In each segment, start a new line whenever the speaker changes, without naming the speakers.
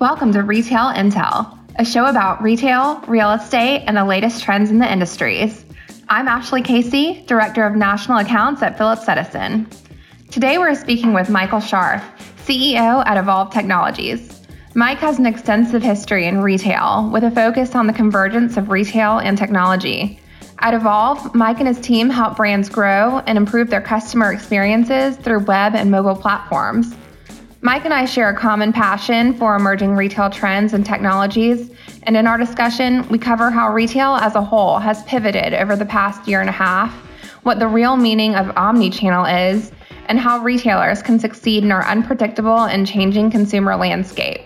Welcome to Retail Intel, a show about retail, real estate, and the latest trends in the industries. I'm Ashley Casey, Director of National Accounts at Phillips Edison. Today we're speaking with Michael Scharf, CEO at Evolv Technologies. Mike has an extensive history in retail with a focus on the convergence of retail and technology. At Evolv, Mike and his team help brands grow and improve their customer experiences through web and mobile platforms. Mike and I share a common passion for emerging retail trends and technologies, and in our discussion, we cover how retail as a whole has pivoted over the past year and a half, what the real meaning of omni-channel is, and how retailers can succeed in our unpredictable and changing consumer landscape.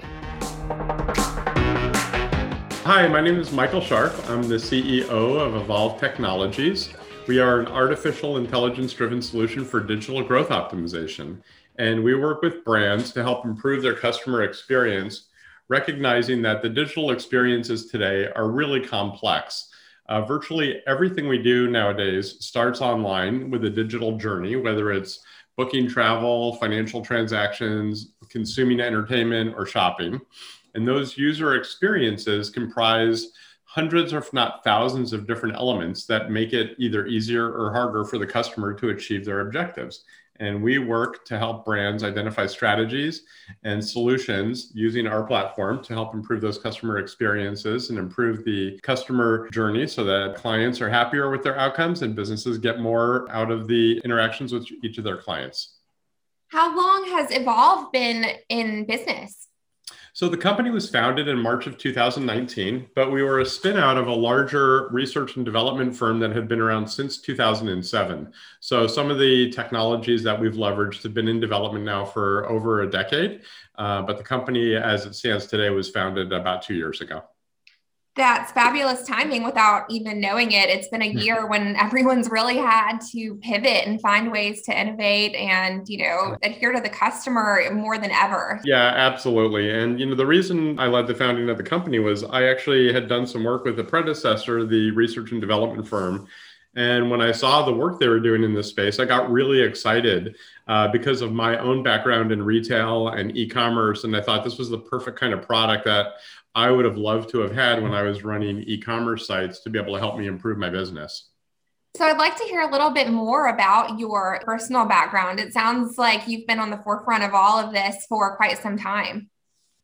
Hi, my name is Michael Scharf. I'm the CEO of Evolv Technologies. We are an artificial intelligence driven solution for digital growth optimization. And we work with brands to help improve their customer experience, recognizing that the digital experiences today are really complex. Uh, virtually everything we do nowadays starts online with a digital journey, whether it's booking travel, financial transactions, consuming entertainment, or shopping. And those user experiences comprise hundreds, if not thousands, of different elements that make it either easier or harder for the customer to achieve their objectives. And we work to help brands identify strategies and solutions using our platform to help improve those customer experiences and improve the customer journey so that clients are happier with their outcomes and businesses get more out of the interactions with each of their clients.
How long has Evolv been in business?
So the company was founded in March of 2019, but we were a spin out of a larger research and development firm that had been around since 2007. So some of the technologies that we've leveraged have been in development now for over a decade, uh, but the company as it stands today was founded about two years ago
that's fabulous timing without even knowing it. It's been a year when everyone's really had to pivot and find ways to innovate and, you know, adhere to the customer more than ever.
Yeah, absolutely. And, you know, the reason I led the founding of the company was I actually had done some work with the predecessor, the research and development firm. And when I saw the work they were doing in this space, I got really excited uh, because of my own background in retail and e commerce. And I thought this was the perfect kind of product that I would have loved to have had when I was running e-commerce sites to be able to help me improve my business.
So I'd like to hear a little bit more about your personal background. It sounds like you've been on the forefront of all of this for quite some time.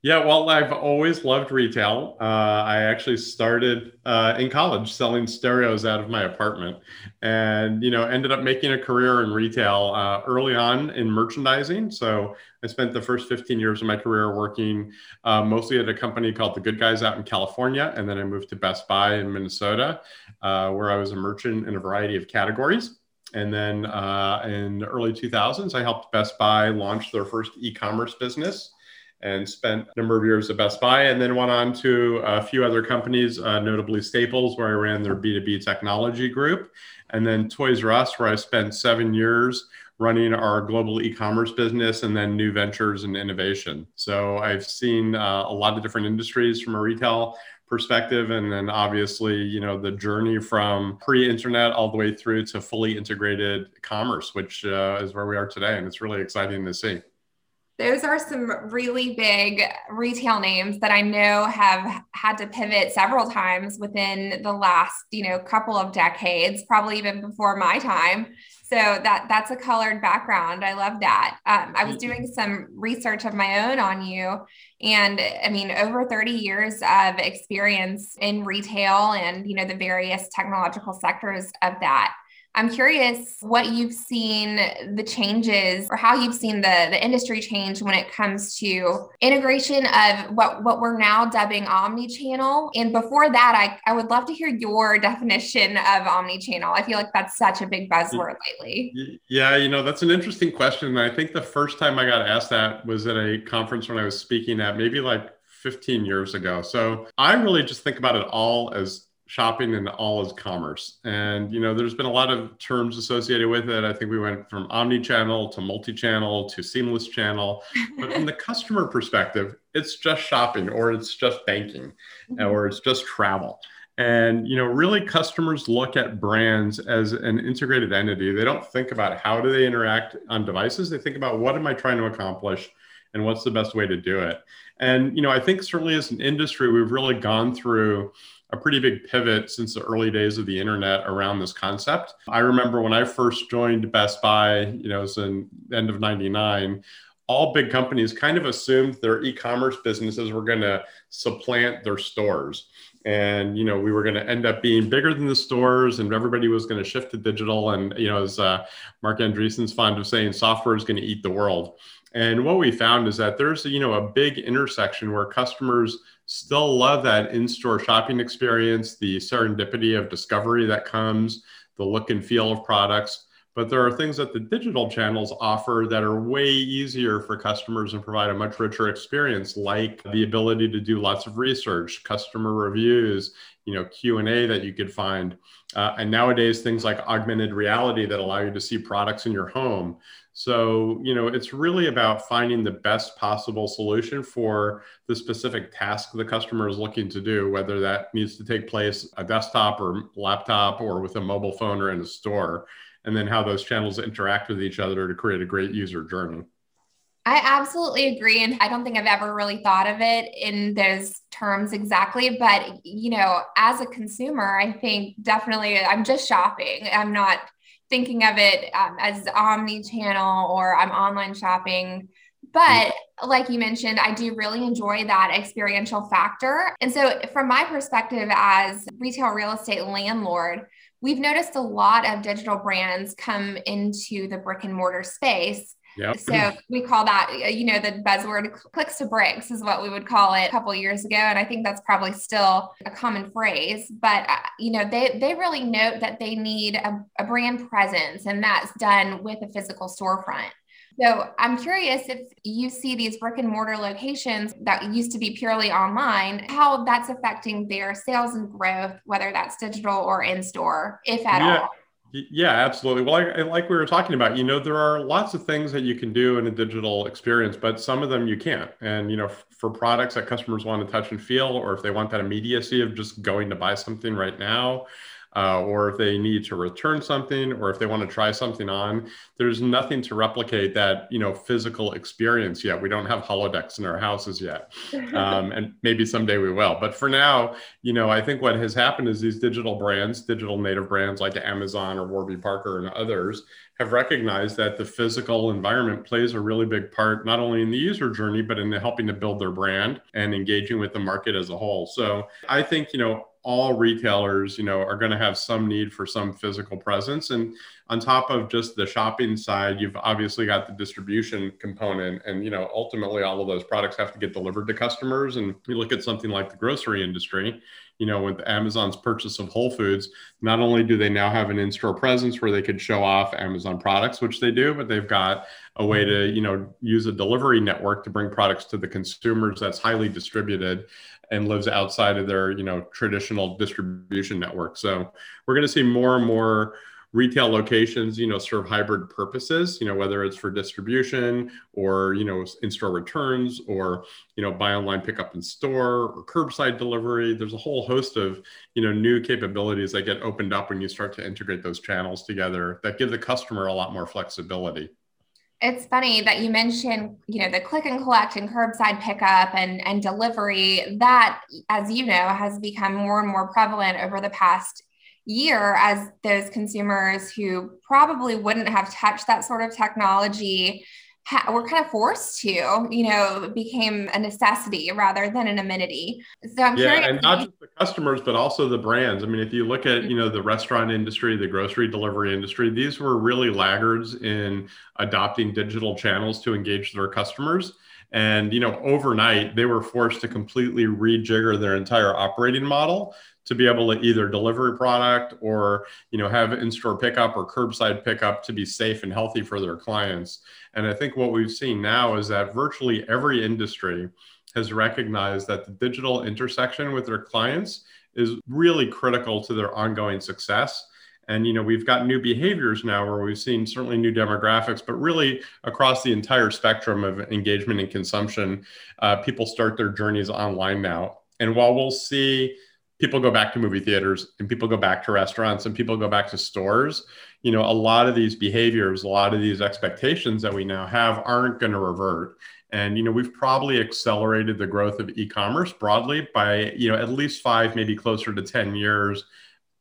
Yeah, well, I've always loved retail. Uh, I actually started uh, in college selling stereos out of my apartment, and you know, ended up making a career in retail uh, early on in merchandising. So I spent the first 15 years of my career working uh, mostly at a company called The Good Guys out in California, and then I moved to Best Buy in Minnesota, uh, where I was a merchant in a variety of categories. And then uh, in the early 2000s, I helped Best Buy launch their first e-commerce business and spent a number of years at Best Buy and then went on to a few other companies, uh, notably Staples, where I ran their B2B technology group, and then Toys R Us, where I spent seven years running our global e-commerce business and then new ventures and innovation. So I've seen uh, a lot of different industries from a retail perspective and then obviously you know the journey from pre-internet all the way through to fully integrated commerce which uh, is where we are today and it's really exciting to see
those are some really big retail names that I know have had to pivot several times within the last, you know, couple of decades, probably even before my time. So that that's a colored background. I love that. Um, I was doing some research of my own on you, and I mean, over 30 years of experience in retail and you know the various technological sectors of that. I'm curious what you've seen the changes or how you've seen the, the industry change when it comes to integration of what, what we're now dubbing omni-channel. And before that, I, I would love to hear your definition of omni-channel. I feel like that's such a big buzzword lately.
Yeah, you know, that's an interesting question. And I think the first time I got asked that was at a conference when I was speaking at maybe like 15 years ago. So I really just think about it all as shopping and all is commerce. And you know, there's been a lot of terms associated with it. I think we went from omni-channel to multi-channel to seamless channel. But from the customer perspective, it's just shopping or it's just banking mm-hmm. or it's just travel. And you know, really customers look at brands as an integrated entity. They don't think about how do they interact on devices. They think about what am I trying to accomplish and what's the best way to do it. And you know, I think certainly as an industry, we've really gone through a pretty big pivot since the early days of the internet around this concept. I remember when I first joined Best Buy, you know, it was in end of 99, all big companies kind of assumed their e-commerce businesses were going to supplant their stores. And you know we were going to end up being bigger than the stores and everybody was going to shift to digital. And you know as uh, marc andreessen's fond of saying software is going to eat the world. And what we found is that there's you know a big intersection where customers still love that in-store shopping experience the serendipity of discovery that comes the look and feel of products but there are things that the digital channels offer that are way easier for customers and provide a much richer experience, like the ability to do lots of research, customer reviews, you know, Q&A that you could find. Uh, and nowadays, things like augmented reality that allow you to see products in your home. So, you know, it's really about finding the best possible solution for the specific task the customer is looking to do, whether that needs to take place a desktop or laptop or with a mobile phone or in a store and then how those channels interact with each other to create a great user journey.
I absolutely agree. And I don't think I've ever really thought of it in those terms exactly. But, you know, as a consumer, I think definitely I'm just shopping. I'm not thinking of it um, as omni channel or I'm online shopping. But like you mentioned, I do really enjoy that experiential factor. And so, from my perspective as retail real estate landlord, we've noticed a lot of digital brands come into the brick and mortar space. Yep. So we call that, uh, you know, the buzzword clicks to bricks is what we would call it a couple years ago. And I think that's probably still a common phrase, but, uh, you know, they, they really note that they need a, a brand presence and that's done with a physical storefront. So I'm curious if you see these brick and mortar locations that used to be purely online, how that's affecting their sales and growth, whether that's digital or in store, if at yeah. all.
Yeah, absolutely. Well, I, like we were talking about, you know, there are lots of things that you can do in a digital experience, but some of them you can't. And, you know, for products that customers want to touch and feel, or if they want that immediacy of just going to buy something right now, uh, or if they need to return something or if they want to try something on there's nothing to replicate that you know physical experience yet. We don't have holodecks in our houses yet um, and maybe someday we will. But for now you know i think what has happened is these digital brands digital native brands like amazon or warby parker and others have recognized that the physical environment plays a really big part not only in the user journey but in helping to build their brand and engaging with the market as a whole. So i think you know all retailers, you know, are going to have some need for some physical presence. And on top of just the shopping side, you've obviously got the distribution component. And, you know, ultimately all of those products have to get delivered to customers. And you look at something like the grocery industry, you know, with Amazon's purchase of Whole Foods, not only do they now have an in-store presence where they could show off Amazon products, which they do, but they've got a way to, you know, use a delivery network to bring products to the consumers that's highly distributed and lives outside of their you know traditional distribution network. So we're going to see more and more retail locations you know serve hybrid purposes you know whether it's for distribution or you know in-store returns or you know buy online pick up in store or curbside delivery. There's a whole host of you know new capabilities that get opened up when you start to integrate those channels together that give the customer a lot more flexibility
it's funny that you mentioned, you know, the click and collect and curbside pickup and, and delivery. That, as you know, has become more and more prevalent over the past year as those consumers who probably wouldn't have touched that sort of technology ha- were kind of forced to, you know, became a necessity rather than an amenity. So I'm
yeah, and not just the customers, but also the brands. I mean, if you look at, you know, the restaurant industry, the grocery delivery industry, these were really laggards in adopting digital channels to engage their customers. And you know, overnight they were forced to completely rejigger their entire operating model to be able to either deliver product or you know have in-store pickup or curbside pickup to be safe and healthy for their clients. And i think what we've seen now is that virtually every industry has recognized that the digital intersection with their clients is really critical to their ongoing success. And you know we've got new behaviors now where we've seen certainly new demographics but really across the entire spectrum of engagement and consumption uh, people start their journeys online now. And while we'll see people go back to movie theaters and people go back to restaurants and people go back to stores you know a lot of these behaviors a lot of these expectations that we now have aren't going to revert And you know, we've probably accelerated the growth of e-commerce broadly by you know at least five, maybe closer to 10 years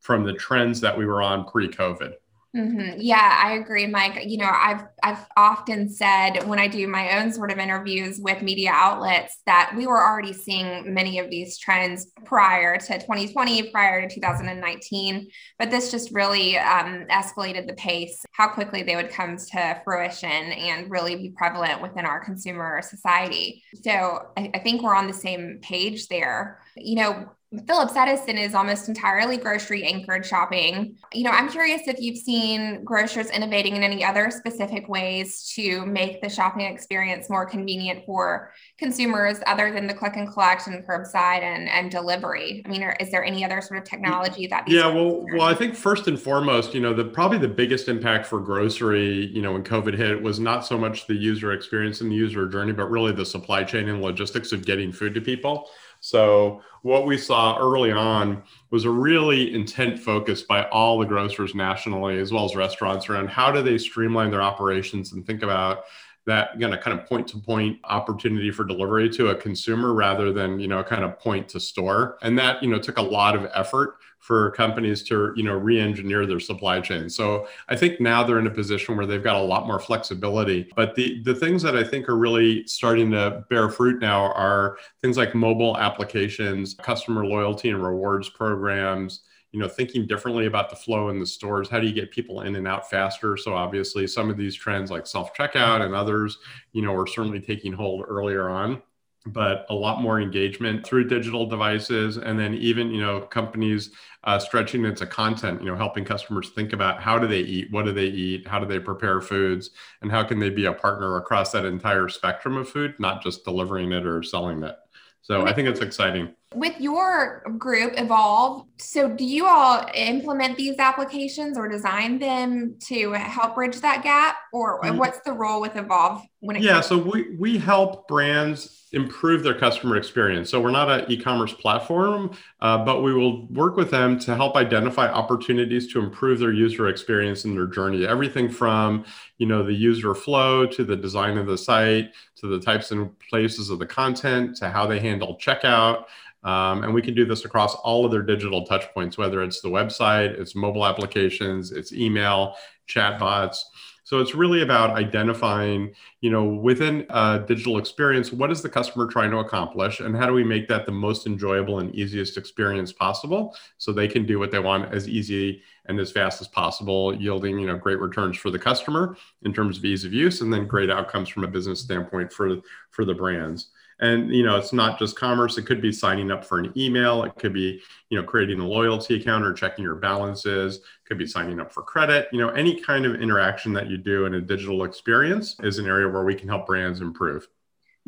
from the trends that we were on pre-COVID.
Mm-hmm. Yeah, I agree, Mike. You know, I've I've often said when I do my own sort of interviews with media outlets that we were already seeing many of these trends prior to 2020, prior to 2019, but this just really um, escalated the pace, how quickly they would come to fruition and really be prevalent within our consumer society. So I, I think we're on the same page there. You know, Phillips Edison is almost entirely grocery anchored shopping. You know, I'm curious if you've seen grocers innovating in any other specific ways to make the shopping experience more convenient for consumers other than the click and collect and curbside and, and delivery. I mean, is there any other sort of technology that?
Yeah, well, well, I think first and foremost, you know, the probably the biggest impact for grocery, you know, when COVID hit was not so much the user experience and the user journey, but really the supply chain and logistics of getting food to people. So what we saw early on was a really intent focus by all the grocers nationally, as well as restaurants, around how do they streamline their operations and think about that kind of point to point opportunity for delivery to a consumer rather than you know kind of point to store. And that you know took a lot of effort for companies to you know re-engineer their supply chain. So i think now they're in a position where they've got a lot more flexibility. But the the things that i think are really starting to bear fruit now are things like mobile applications customer loyalty and rewards programs you know thinking differently about the flow in the stores. How do you get people in and out faster? So obviously some of these trends like self checkout and others you know are certainly taking hold earlier on but a lot more engagement through digital devices and then even you know companies uh, stretching into content you know helping customers think about how do they eat what do they eat how do they prepare foods and how can they be a partner across that entire spectrum of food not just delivering it or selling it. So i think it's exciting
with your group Evolv so do you all implement these applications or design them to help bridge that gap? Or mm-hmm. what's the role with Evolv
when it yeah so we we help brands improve their customer experience. So we're not an e-commerce platform uh, but we will work with them to help identify opportunities to improve their user experience and their journey. Everything from you know the user flow to the design of the site to the types and places of the content to how they handle checkout um, and we can do this across all of their digital touchpoints, whether it's the website, it's mobile applications, it's email, chatbots. So it's really about identifying, you know, within a digital experience, what is the customer trying to accomplish and how do we make that the most enjoyable and easiest experience possible so they can do what they want as easy and as fast as possible, yielding, you know, great returns for the customer in terms of ease of use and then great outcomes from a business standpoint for for the brands and you know it's not just commerce. It could be signing up for an email. It could be you know creating a loyalty account or checking your balances. It could be signing up for credit. You know any kind of interaction that you do in a digital experience is an area where we can help brands improve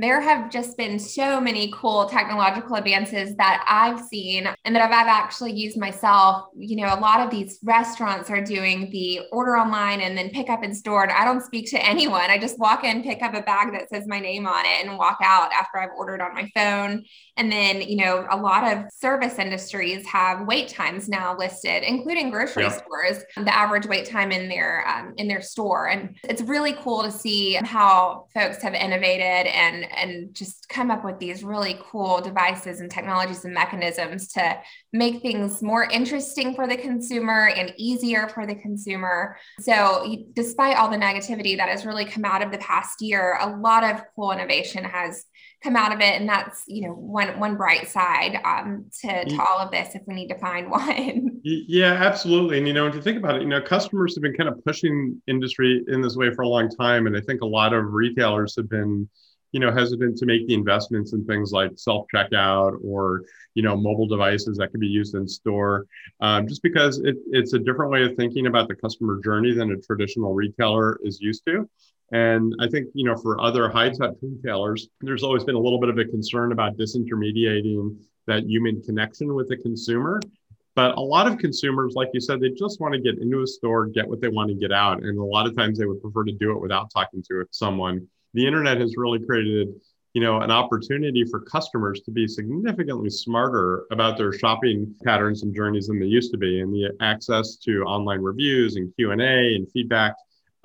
there have just been so many cool technological advances that I've seen and that I've, I've, actually used myself. You know, a lot of these restaurants are doing the order online and then pick up in store. And I don't speak to anyone. I just walk in, pick up a bag that says my name on it, and walk out after I've ordered on my phone. And then, you know, a lot of service industries have wait times now listed, including grocery yep. stores, the average wait time in their um, in their store. And it's really cool to see how folks have innovated and and just come up with these really cool devices and technologies and mechanisms to make things more interesting for the consumer and easier for the consumer. So, despite all the negativity that has really come out of the past year, a lot of cool innovation has come out of it and that's you know one one bright side um, to, to all of this if we need to find one
yeah absolutely and you know if you think about it you know customers have been kind of pushing industry in this way for a long time and i think a lot of retailers have been you know hesitant to make the investments in things like self checkout or you know mobile devices that can be used in store um, just because it, it's a different way of thinking about the customer journey than a traditional retailer is used to and i think you know for other high touch retailers there's always been a little bit of a concern about disintermediating that human connection with the consumer but a lot of consumers, like you said, they just want to get into a store, get what they want to get out. And a lot of times they would prefer to do it without talking to someone the internet has really created you know an opportunity for customers to be significantly smarter about their shopping patterns and journeys than they used to be and the access to online reviews and q&a and feedback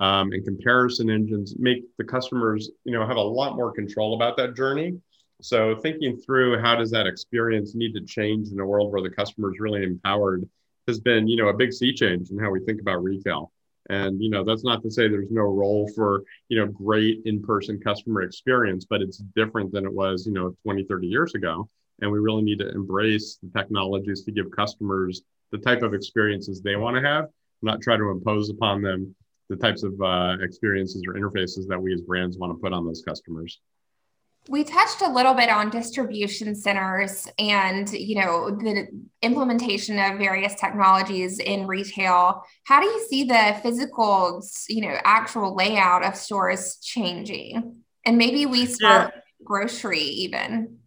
um, and comparison engines make the customers, you know, have a lot more control about that journey. So thinking through how does that experience need to change in a world where the customer is really empowered has been, you know, a big sea change in how we think about retail. And you know, that's not to say there's no role for, you know, great in-person customer experience, but it's different than it was, you know, 20, 30 years ago. And we really need to embrace the technologies to give customers the type of experiences they want to have, not try to impose upon them the types of uh, experiences or interfaces that we as brands want to put on those customers
we touched a little bit on distribution centers and you know the implementation of various technologies in retail. How do you see the physical you know actual layout of stores changing? And maybe we start yeah. grocery even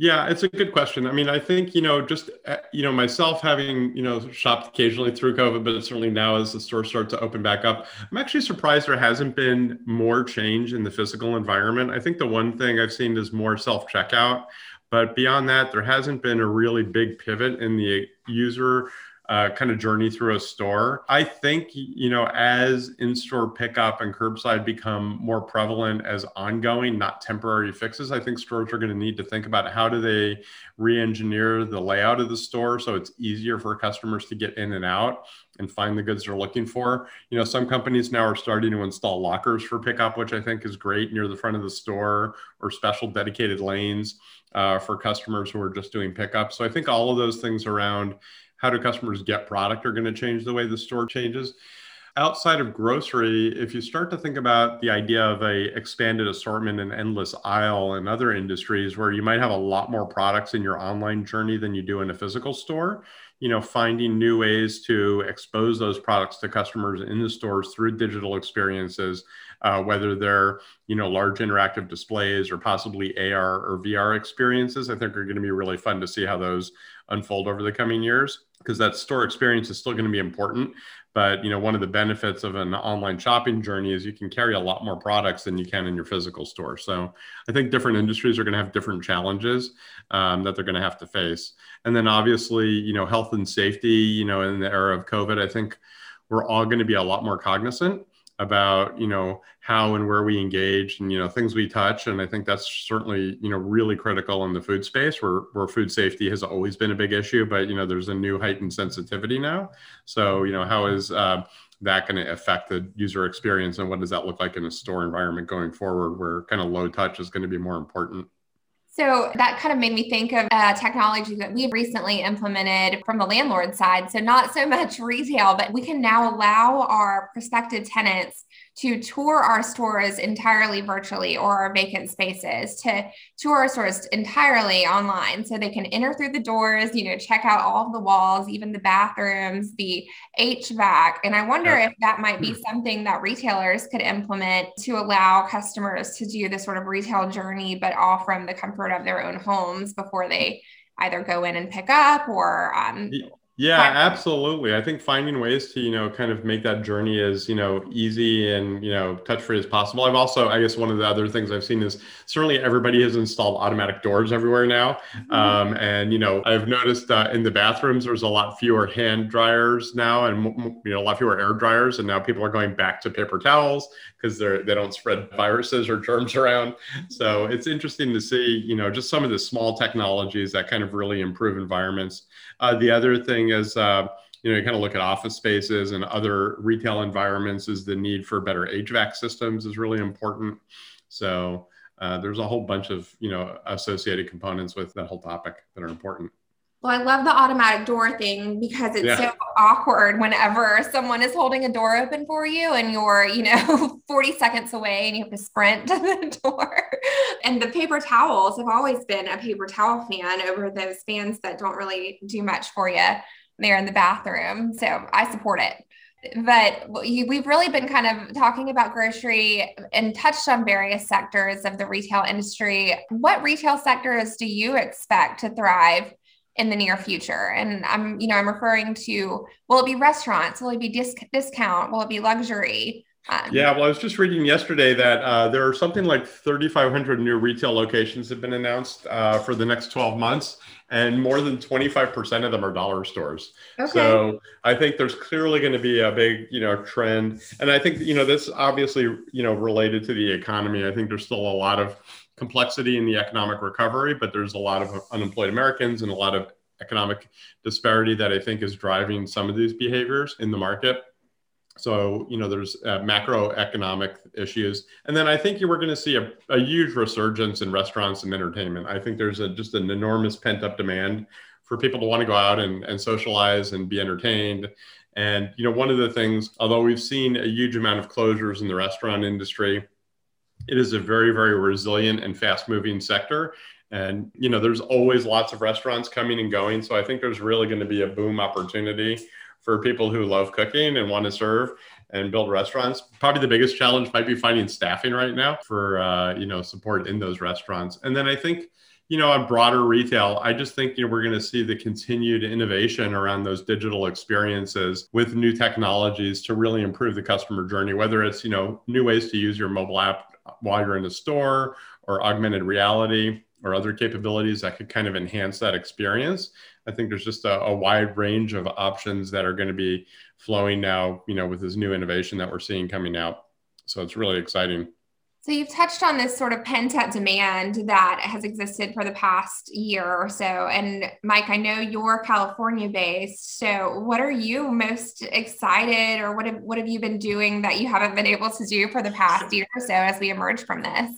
yeah, it's a good question. I mean, I think, you know, just, uh, you know, myself having, you know, shopped occasionally through COVID, but certainly now as the stores start to open back up, I'm actually surprised there hasn't been more change in the physical environment. I think the one thing I've seen is more self checkout. But beyond that, there hasn't been a really big pivot in the user uh, kind of journey through a store. I think, you know, as in store pickup and curbside become more prevalent as ongoing, not temporary fixes, I think stores are going to need to think about how do they re engineer the layout of the store so it's easier for customers to get in and out and find the goods they're looking for. You know, some companies now are starting to install lockers for pickup, which I think is great near the front of the store or special dedicated lanes uh, for customers who are just doing pickup. So I think all of those things around how do customers get product are going to change the way the store changes. Outside of grocery if you start to think about the idea of a expanded assortment and endless aisle in other industries where you might have a lot more products in your online journey than you do in a physical store you know finding new ways to expose those products to customers in the stores through digital experiences uh, whether they're you know large interactive displays or possibly ar or vr experiences i think are going to be really fun to see how those unfold over the coming years because that store experience is still going to be important. But you know one of the benefits of an online shopping journey is you can carry a lot more products than you can in your physical store. So i think different industries are going to have different challenges um, that they're going to have to face. And then obviously you know health and safety you know in the era of covid i think we're all going to be a lot more cognizant about you know how and where we engage and you know things we touch. And i think that's certainly you know really critical in the food space where where food safety has always been a big issue but you know there's a new heightened sensitivity now. So you know how is uh, that going to affect the user experience and what does that look like in a store environment going forward where kind of low touch is going to be more important
so that kind of made me think of uh, technology that we've recently implemented from the landlord side. So, not so much retail, but we can now allow our prospective tenants to tour our stores entirely virtually or our vacant spaces to tour our stores entirely online so they can enter through the doors you know check out all of the walls even the bathrooms the hvac and i wonder if that might be hmm. something that retailers could implement to allow customers to do this sort of retail journey but all from the comfort of their own homes before they either go in and pick up or um,
yeah, absolutely. I think finding ways to, you know, kind of make that journey as, you know, easy and, you know, touch free as possible. I've also, I guess one of the other things I've seen is certainly everybody has installed automatic doors everywhere now. Mm-hmm. Um, and, you know, I've noticed uh, in the bathrooms, there's a lot fewer hand dryers now and, you know, a lot fewer air dryers. And now people are going back to paper towels because they're, they don't spread viruses or germs around. So it's interesting to see, you know, just some of the small technologies that kind of really improve environments. Uh, the other thing is, uh, you know, you kind of look at office spaces and other retail environments is the need for better HVAC systems is really important. So uh, there's a whole bunch of, you know, associated components with that whole topic that are important.
Well, I love the automatic door thing because it's yeah. so awkward whenever someone is holding a door open for you and you're, you know, 40 seconds away and you have to sprint to the door. And the paper towels have always been a paper towel fan over those fans that don't really do much for you there in the bathroom. So I support it. But we've really been kind of talking about grocery and touched on various sectors of the retail industry. What retail sectors do you expect to thrive in the near future. And I'm, you know, I'm referring to will it be restaurants? Will it be disc- discount? Will it be luxury?
Um, yeah, well, I was just reading yesterday that uh, there are something like 3,500 new retail locations have been announced uh, for the next 12 months, and more than 25% of them are dollar stores. Okay. So I think there's clearly going to be a big, you know, trend, and I think you know this obviously, you know, related to the economy. I think there's still a lot of complexity in the economic recovery, but there's a lot of unemployed Americans and a lot of economic disparity that I think is driving some of these behaviors in the market. So, you know, there's uh, macroeconomic issues. And then I think you were going to see a, a, huge resurgence in restaurants and entertainment. I think there's a, just an enormous pent up demand for people to want to go out and, and socialize and be entertained. And, you know, one of the things, although we've seen a huge amount of closures in the restaurant industry, it is a very, very resilient and fast moving sector. And, you know, there's always lots of restaurants coming and going. So I think there's really going to be a boom opportunity for people who love cooking and want to serve and build restaurants. Probably the biggest challenge might be finding staffing right now for uh, you know support in those restaurants. And then I think you know on broader retail, I just think you know we're going to see the continued innovation around those digital experiences with new technologies to really improve the customer journey. Whether it's you know new ways to use your mobile app while you're in the store or augmented reality or other capabilities that could kind of enhance that experience. I think there's just a, a, wide range of options that are going to be flowing now, you know, with this new innovation that we're seeing coming out. So it's really exciting.
So you've touched on this sort of pent up demand that has existed for the past year or so. And Mike, I know you're California based. So what are you most excited or what have, what have you been doing that you haven't been able to do for the past year or so as we emerge from this?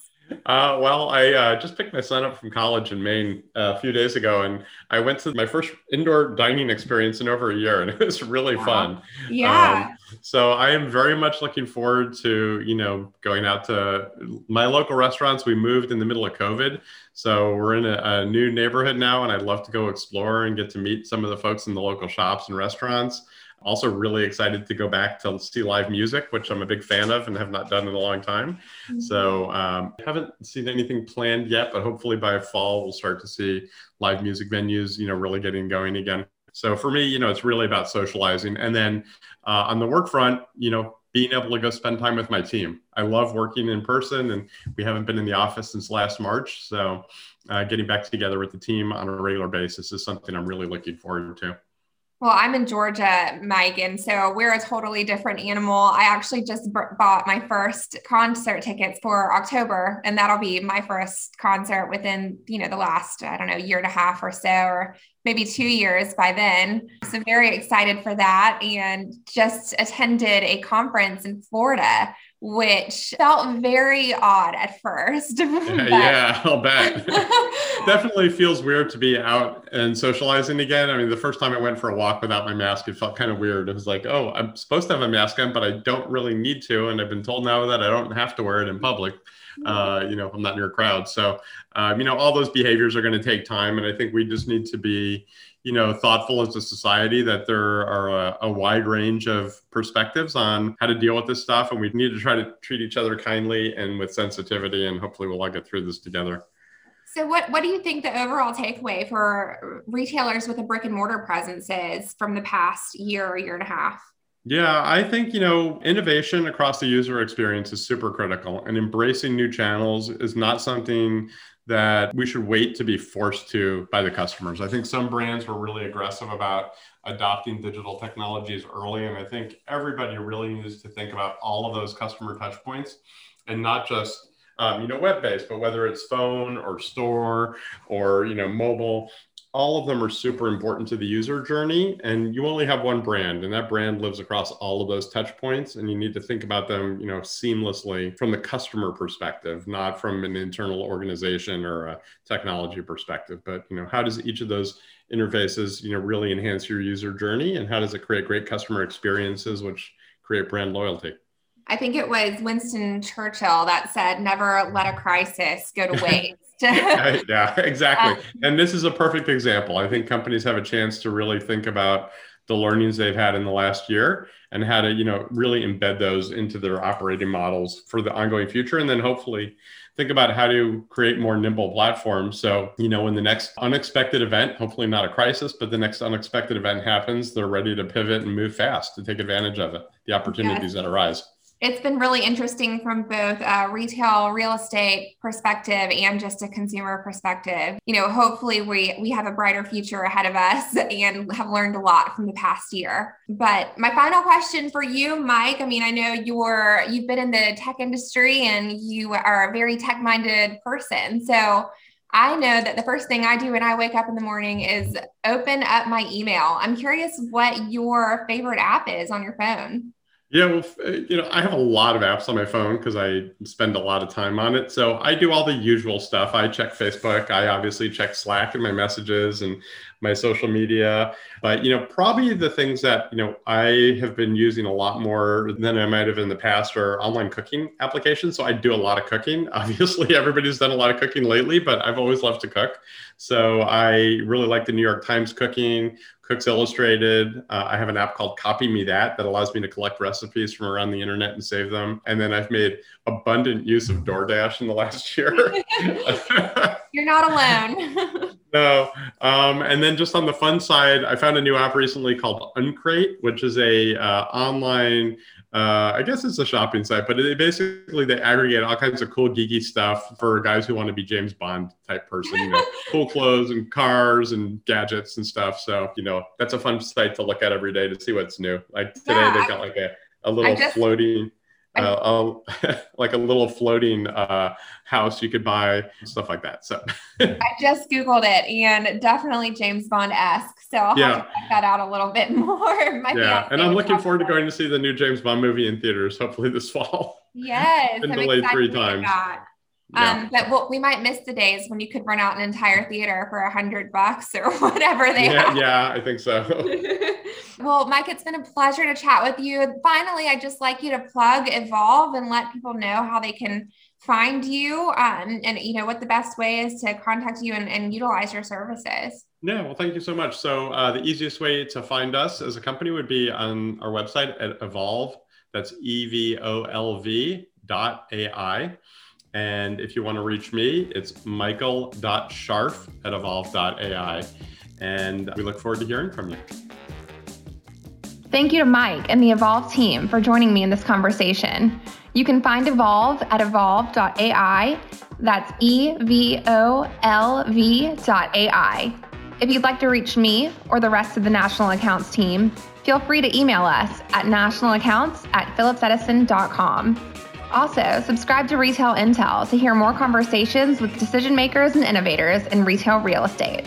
Uh, well, I uh, just picked my son up from college in Maine uh, a few days ago, and I went to my first indoor dining experience in over a year, and it was really wow. fun.
Yeah.
Um, so I am very much looking forward to you know going out to my local restaurants. We moved in the middle of COVID, so we're in a, a new neighborhood now, and I'd love to go explore and get to meet some of the folks in the local shops and restaurants. Also, really excited to go back to see live music, which I'm a big fan of and have not done in a long time. Mm-hmm. So, um, haven't seen anything planned yet, but hopefully by fall we'll start to see live music venues, you know, really getting going again. So for me, you know, it's really about socializing, and then uh, on the work front, you know, being able to go spend time with my team. I love working in person, and we haven't been in the office since last March. So, uh, getting back together with the team on a regular basis is something I'm really looking forward to.
Well, I'm in Georgia, Mike, and so we're a totally different animal. I actually just b- bought my first concert tickets for October, and that'll be my first concert within, you know, the last, I don't know, year and a half or so, or maybe two years by then. So very excited for that and just attended a conference in Florida which felt very odd at first.
yeah, yeah, I'll bet. Definitely feels weird to be out and socializing again. I mean, the first time I went for a walk without my mask, it felt kind of weird. It was like, oh, I'm supposed to have a mask on, but I don't really need to. And I've been told now that I don't have to wear it in public. Uh, you know, if I'm not near a crowd. So, um, you know, all those behaviors are going to take time. And I think we just need to be, you know thoughtful as a society that there are a, a, wide range of perspectives on how to deal with this stuff and we need to try to treat each other kindly and with sensitivity and hopefully we'll all get through this together.
So what, what do you think the overall takeaway for retailers with a brick and mortar presence is from the past year or year and a half?
Yeah, I think, you know, innovation across the user experience is super critical and embracing new channels is not something that we should wait to be forced to by the customers. I think some brands were really aggressive about adopting digital technologies early. And I think everybody really needs to think about all of those customer touch points and not just um, you know web-based but whether it's phone or store or you know mobile all of them are super important to the user journey and you only have one brand and that brand lives across all of those touch points and you need to think about them you know seamlessly from the customer perspective not from an internal organization or a technology perspective but you know how does each of those interfaces you know really enhance your user journey and how does it create great customer experiences which create brand loyalty
I think it was Winston Churchill that said, never let a crisis go to waste. yeah,
exactly. Um, and this is a perfect example. I think companies have a chance to really think about the learnings they've had in the last year and how to, you know, really embed those into their operating models for the ongoing future. And then hopefully think about how to create more nimble platforms. So, you know, when the next unexpected event, hopefully not a crisis, but the next unexpected event happens, they're ready to pivot and move fast to take advantage of it, the opportunities yes. that arise.
It's been really interesting from both a retail real estate perspective and just a consumer perspective. You know, hopefully we we have a brighter future ahead of us and have learned a lot from the past year. But my final question for you, Mike, I mean, I know you're you've been in the tech industry and you are a very tech-minded person. So I know that the first thing I do when I wake up in the morning is open up my email. I'm curious what your favorite app is on your phone.
Yeah, well, uh, you know, I have a lot of apps on my phone because I spend a lot of time on it. So I do all the usual stuff. I check Facebook. I obviously check Slack and my messages and my social media. But, you know, probably the things that, you know, I have been using a lot more than I might have in the past are online cooking applications. So I do a lot of cooking. Obviously, everybody's done a lot of cooking lately, but I've always loved to cook. So I really like the New York Times cooking Cooks Illustrated. Uh, I have an app called Copy Me That that allows me to collect recipes from around the internet and save them. And then I've made abundant use of DoorDash in the last year.
You're not alone.
no. Um, and then just on the fun side, I found a new app recently called Uncrate, which is a uh, online uh, I guess it's a shopping site, but it, basically they aggregate all kinds of cool geeky stuff for guys who want to be James Bond type person. You know, cool clothes and cars and gadgets and stuff. So you know that's a fun site to look at every day to see what's new. Like today yeah, they got like a, a little just, floating uh, like a little floating uh, house you could buy, stuff like that. So
I just Googled it and definitely James Bond esque. So I'll yeah. have to check that out a little bit more.
My yeah, and I'm looking forward to going to see the new James Bond movie in theaters, hopefully this fall.
Yes,
been delayed three times.
Um, but what we might miss the days when you could run out an entire theater for a hundred bucks or whatever they
yeah,
have.
Yeah, I think so.
well, Mike, it's been a pleasure to chat with you. Finally, I'd just like you to plug Evolv and let people know how they can find you um, and you know what the best way is to contact you and, and utilize your services.
Yeah, well, thank you so much. So uh, the easiest way to find us as a company would be on our website at Evolv. That's E V O L V dot AI. And if you want to reach me, it's michael.scharf at evolv.ai. And we look forward to hearing from you.
Thank you to Mike and the Evolv team for joining me in this conversation. You can find Evolv at evolv.ai. That's E V O L V.ai. If you'd like to reach me or the rest of the National Accounts team, feel free to email us at nationalaccounts at phillipsedison.com. Also, subscribe to Retail Intel to hear more conversations with decision makers and innovators in retail real estate.